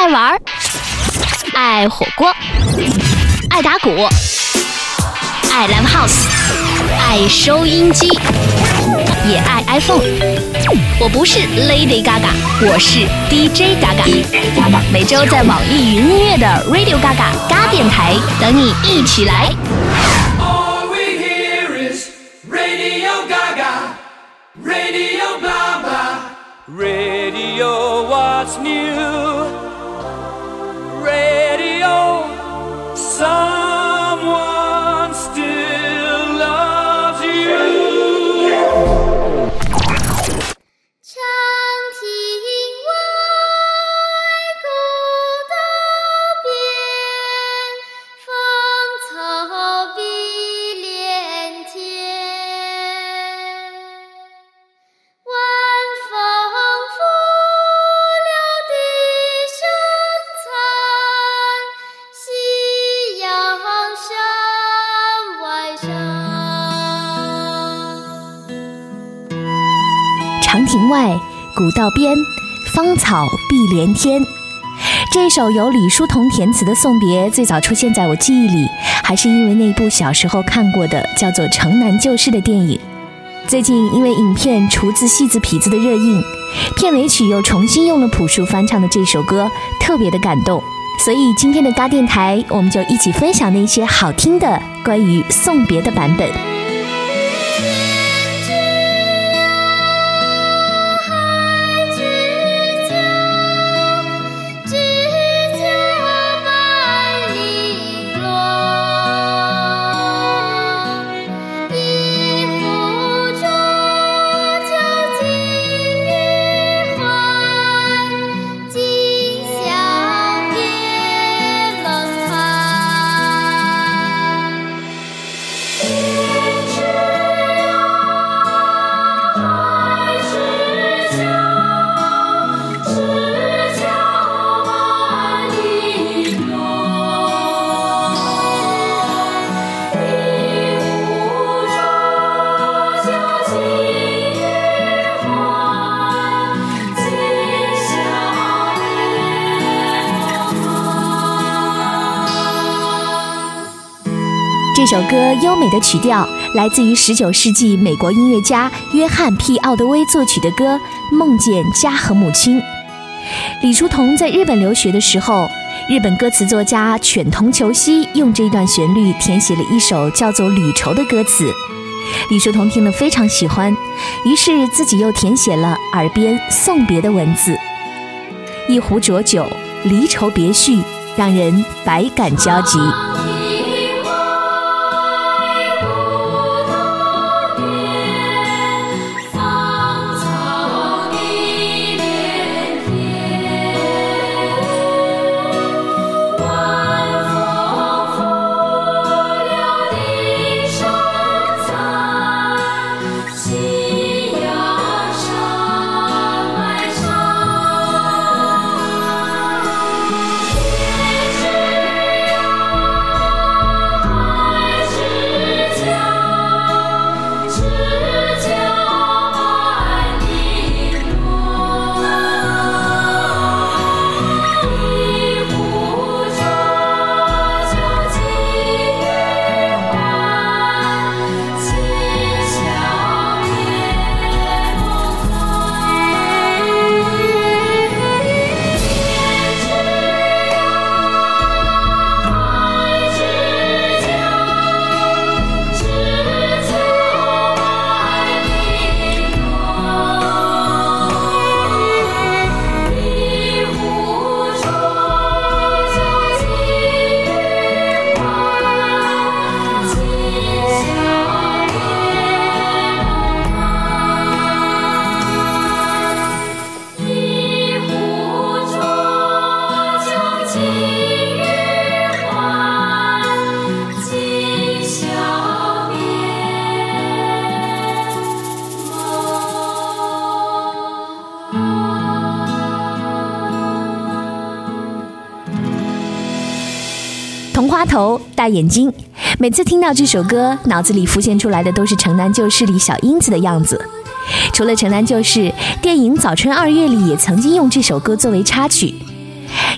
爱玩，爱火锅，爱打鼓，爱 live house，爱收音机，也爱 iPhone。我不是 Lady Gaga，我是 DJ Gaga。每周在网易云音乐的 Radio Gaga 嘎电台等你一起来。道边，芳草碧连天。这首由李叔同填词的送别，最早出现在我记忆里，还是因为那部小时候看过的叫做《城南旧事》的电影。最近因为影片《厨子戏子痞子》的热映，片尾曲又重新用了朴树翻唱的这首歌，特别的感动。所以今天的嘎电台，我们就一起分享那些好听的关于送别的版本。首歌优美的曲调来自于十九世纪美国音乐家约翰 ·P· 奥德威作曲的歌《梦见家和母亲》。李叔同在日本留学的时候，日本歌词作家犬童球希用这段旋律填写了一首叫做《旅愁》的歌词。李叔同听了非常喜欢，于是自己又填写了耳边送别的文字：一壶浊酒，离愁别绪，让人百感交集。大眼睛。每次听到这首歌，脑子里浮现出来的都是《城南旧事》里小英子的样子。除了《城南旧事》，电影《早春二月》里也曾经用这首歌作为插曲。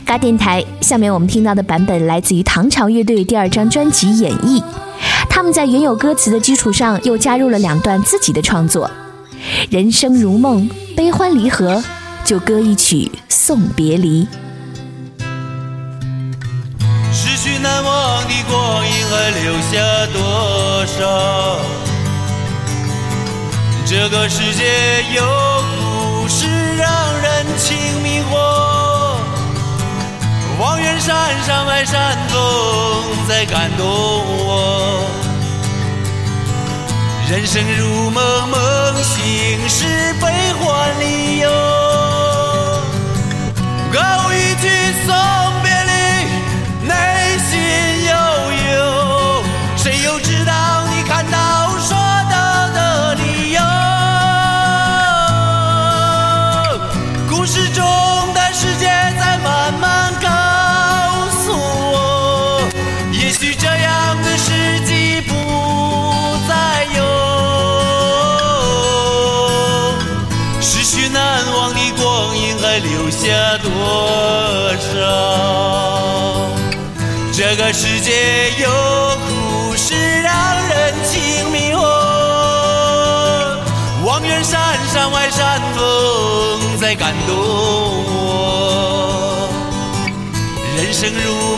嘎电台，下面我们听到的版本来自于唐朝乐队第二张专辑演绎，他们在原有歌词的基础上又加入了两段自己的创作。人生如梦，悲欢离合，就歌一曲送别离。失去难忘留下多少？这个世界有故事让人情迷惑，望远山山外山峰在感动我。人生如梦，梦醒时悲欢离忧。歌一曲送世界有故事让人情迷惑，望远山山外山峰在感动我。人生如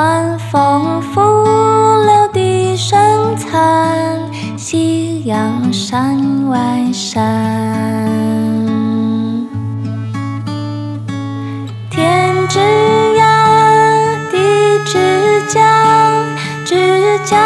晚风拂柳笛声残，夕阳山外山。天之涯，地之角，知交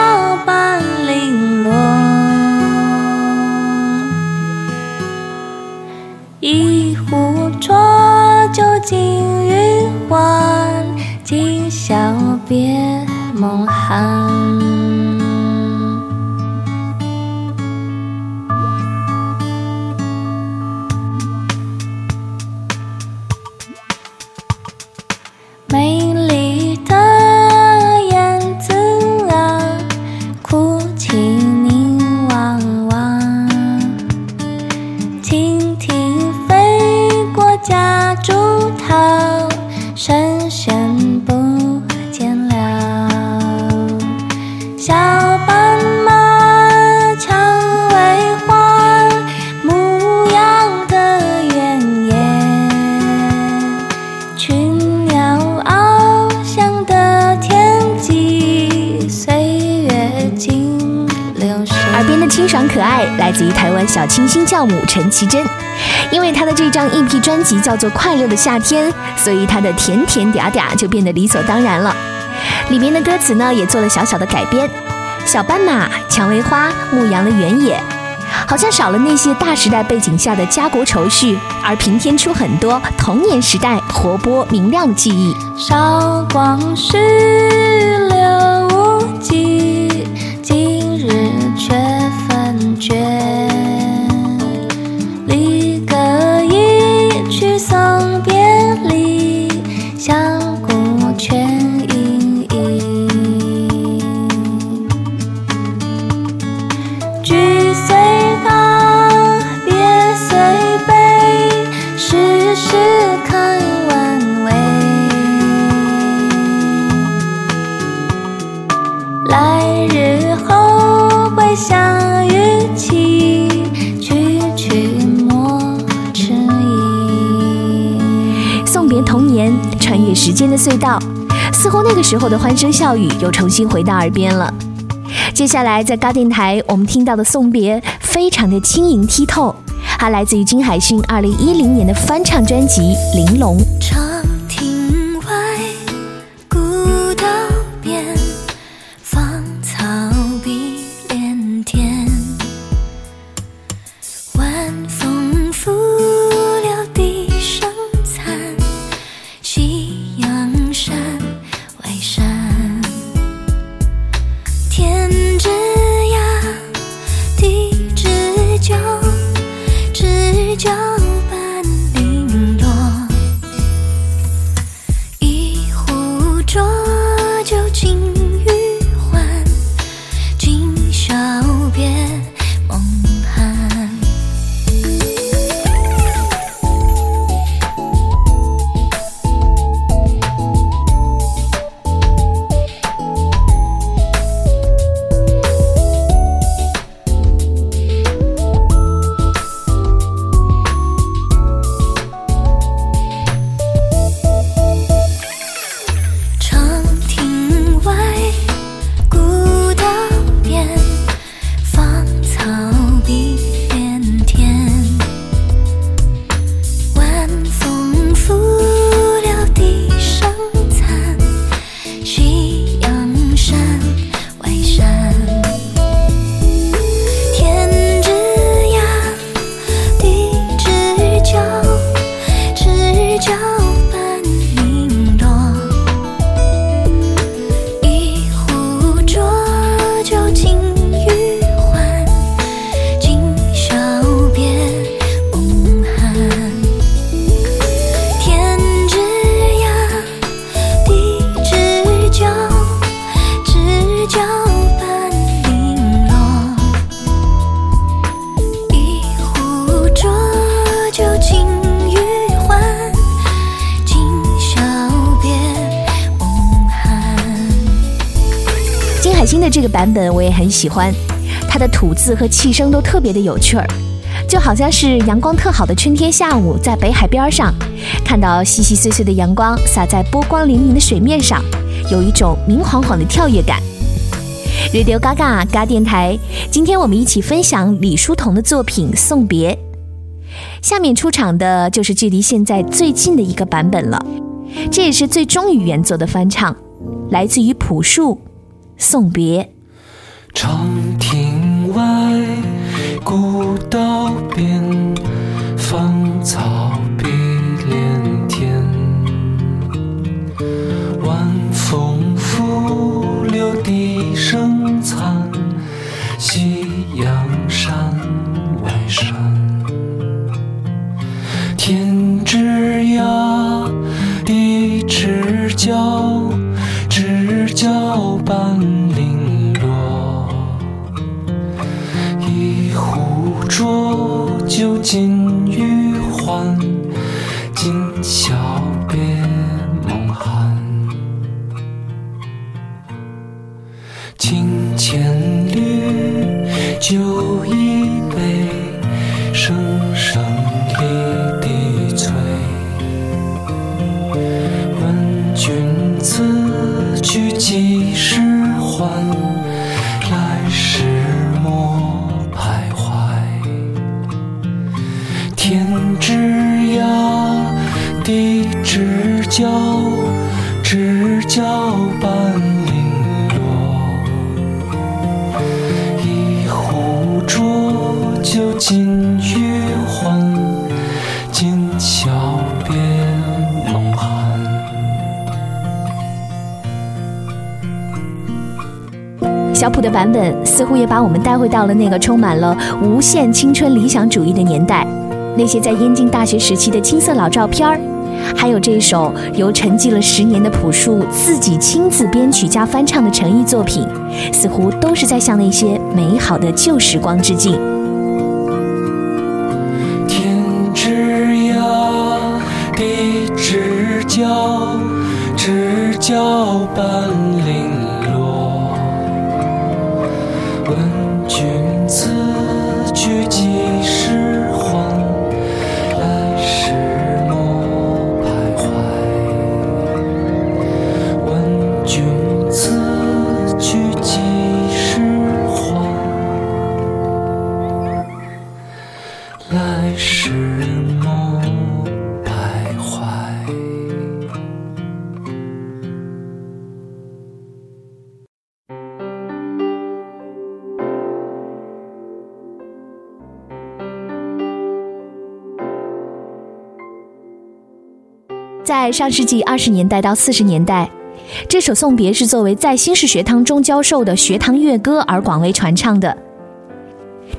母陈绮贞，因为她的这张 EP 专辑叫做《快乐的夏天》，所以她的甜甜嗲嗲就变得理所当然了。里面的歌词呢也做了小小的改编，小斑马、蔷薇花、牧羊的原野，好像少了那些大时代背景下的家国愁绪，而平添出很多童年时代活泼明亮的记忆。韶光逝流的隧道，似乎那个时候的欢声笑语又重新回到耳边了。接下来在高电台我们听到的送别，非常的轻盈剔透，它来自于金海心二零一零年的翻唱专辑《玲珑》。夕知交半零落。一壶浊酒尽余欢，今宵别梦。金海心的这个版本我也很喜欢，它的吐字和气声都特别的有趣儿，就好像是阳光特好的春天下午，在北海边上，看到细细碎碎的阳光洒在波光粼粼的水面上，有一种明晃晃的跳跃感。Radio Gaga 嘎电台，今天我们一起分享李叔同的作品《送别》。下面出场的就是距离现在最近的一个版本了，这也是最忠于原作的翻唱，来自于朴树《送别》。长亭外，古道边，芳草角，知交半零落。一壶浊酒尽余欢，今宵别梦寒。清千缕，酒一小普的版本似乎也把我们带回到了那个充满了无限青春理想主义的年代，那些在燕京大学时期的青涩老照片儿，还有这一首由沉寂了十年的朴树自己亲自编曲加翻唱的诚意作品，似乎都是在向那些美好的旧时光致敬。在上世纪二十年代到四十年代，这首《送别》是作为在新式学堂中教授的学堂乐歌而广为传唱的。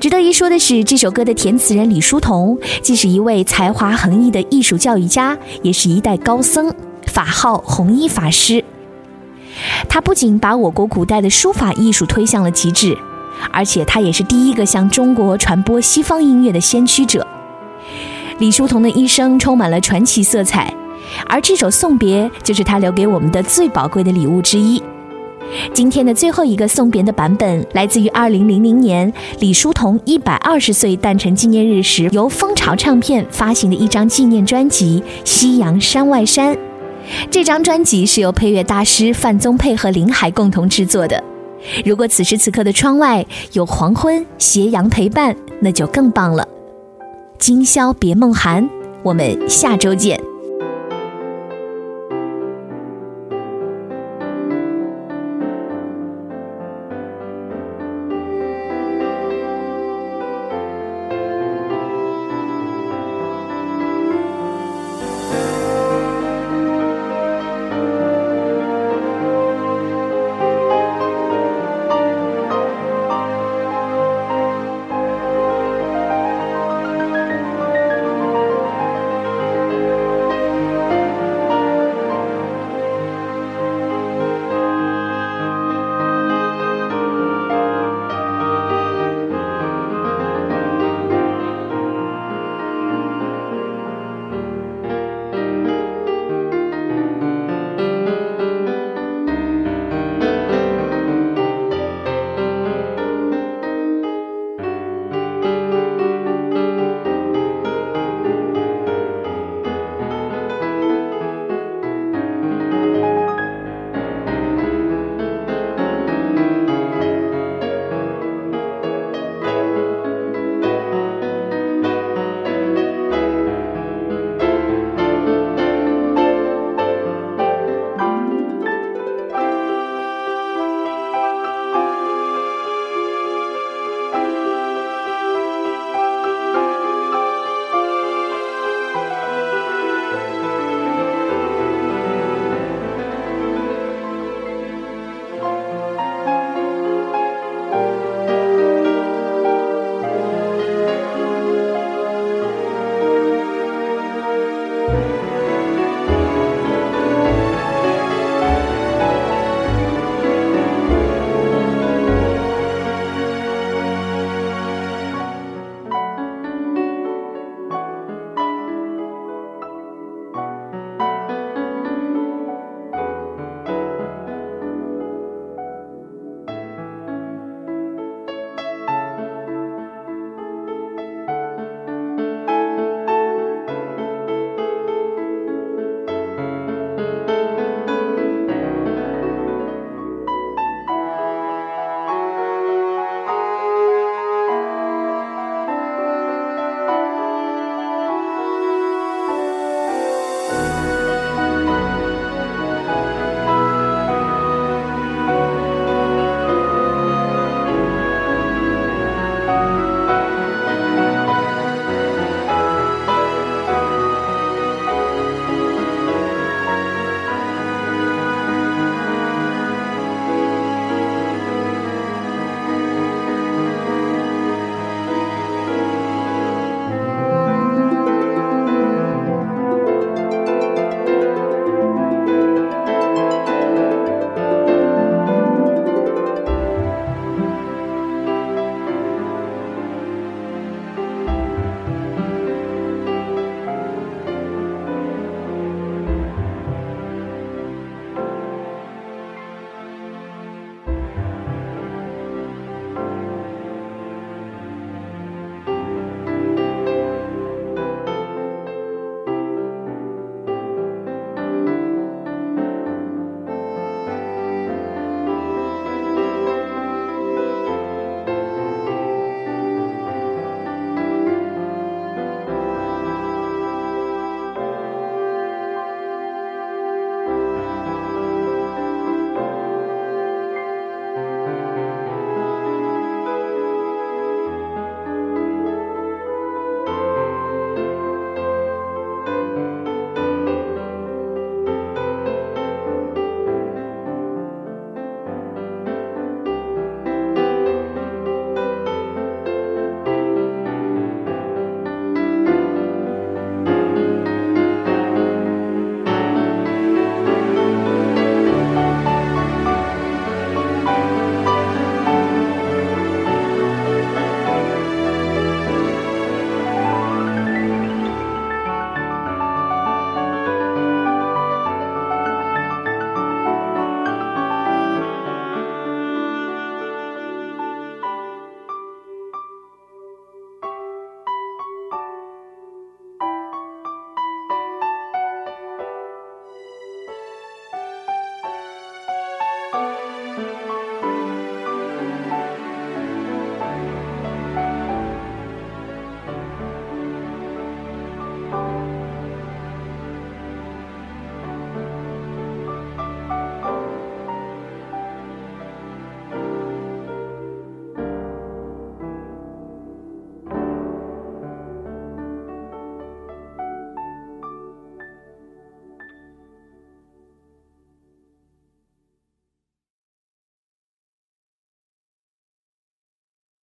值得一说的是，这首歌的填词人李叔同既是一位才华横溢的艺术教育家，也是一代高僧，法号弘一法师。他不仅把我国古代的书法艺术推向了极致，而且他也是第一个向中国传播西方音乐的先驱者。李叔同的一生充满了传奇色彩，而这首《送别》就是他留给我们的最宝贵的礼物之一。今天的最后一个送别的版本，来自于2000年李叔同120岁诞辰纪念日时由蜂巢唱片发行的一张纪念专辑《夕阳山外山》。这张专辑是由配乐大师范宗沛和林海共同制作的。如果此时此刻的窗外有黄昏、斜阳陪伴，那就更棒了。今宵别梦寒，我们下周见。